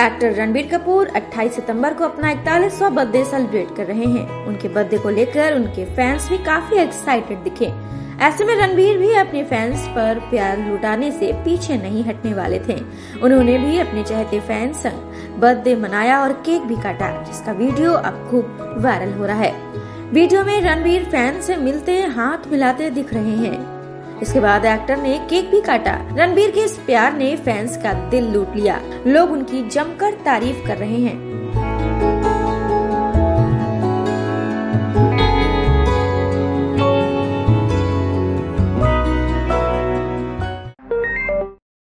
Actor Ranbir Kapoor 28 सितंबर को अपना इकतालीसवा birthday celebrate कर रहे हैं। उनके बर्थडे को लेकर उनके फैंस भी काफ़ी एक्साइटेड दिखे। ऐसे में रणबीर भी अपने फैंस पर प्यार लुटाने से पीछे नहीं हटने वाले थे। उन्होंने भी अपने चहते फैंस संग बर्थडे मनाया और केक भी काटा, जिसका वीडियो अब खूब वायरल हो रहा है। वीडियो में रणबीर फैंस से मिलते, हाथ मिलाते दिख रहे हैं। इसके बाद एक्टर ने केक भी काटा। रणबीर के इस प्यार ने फैंस का दिल लूट लिया। लोग उनकी जमकर तारीफ़ कर रहे हैं।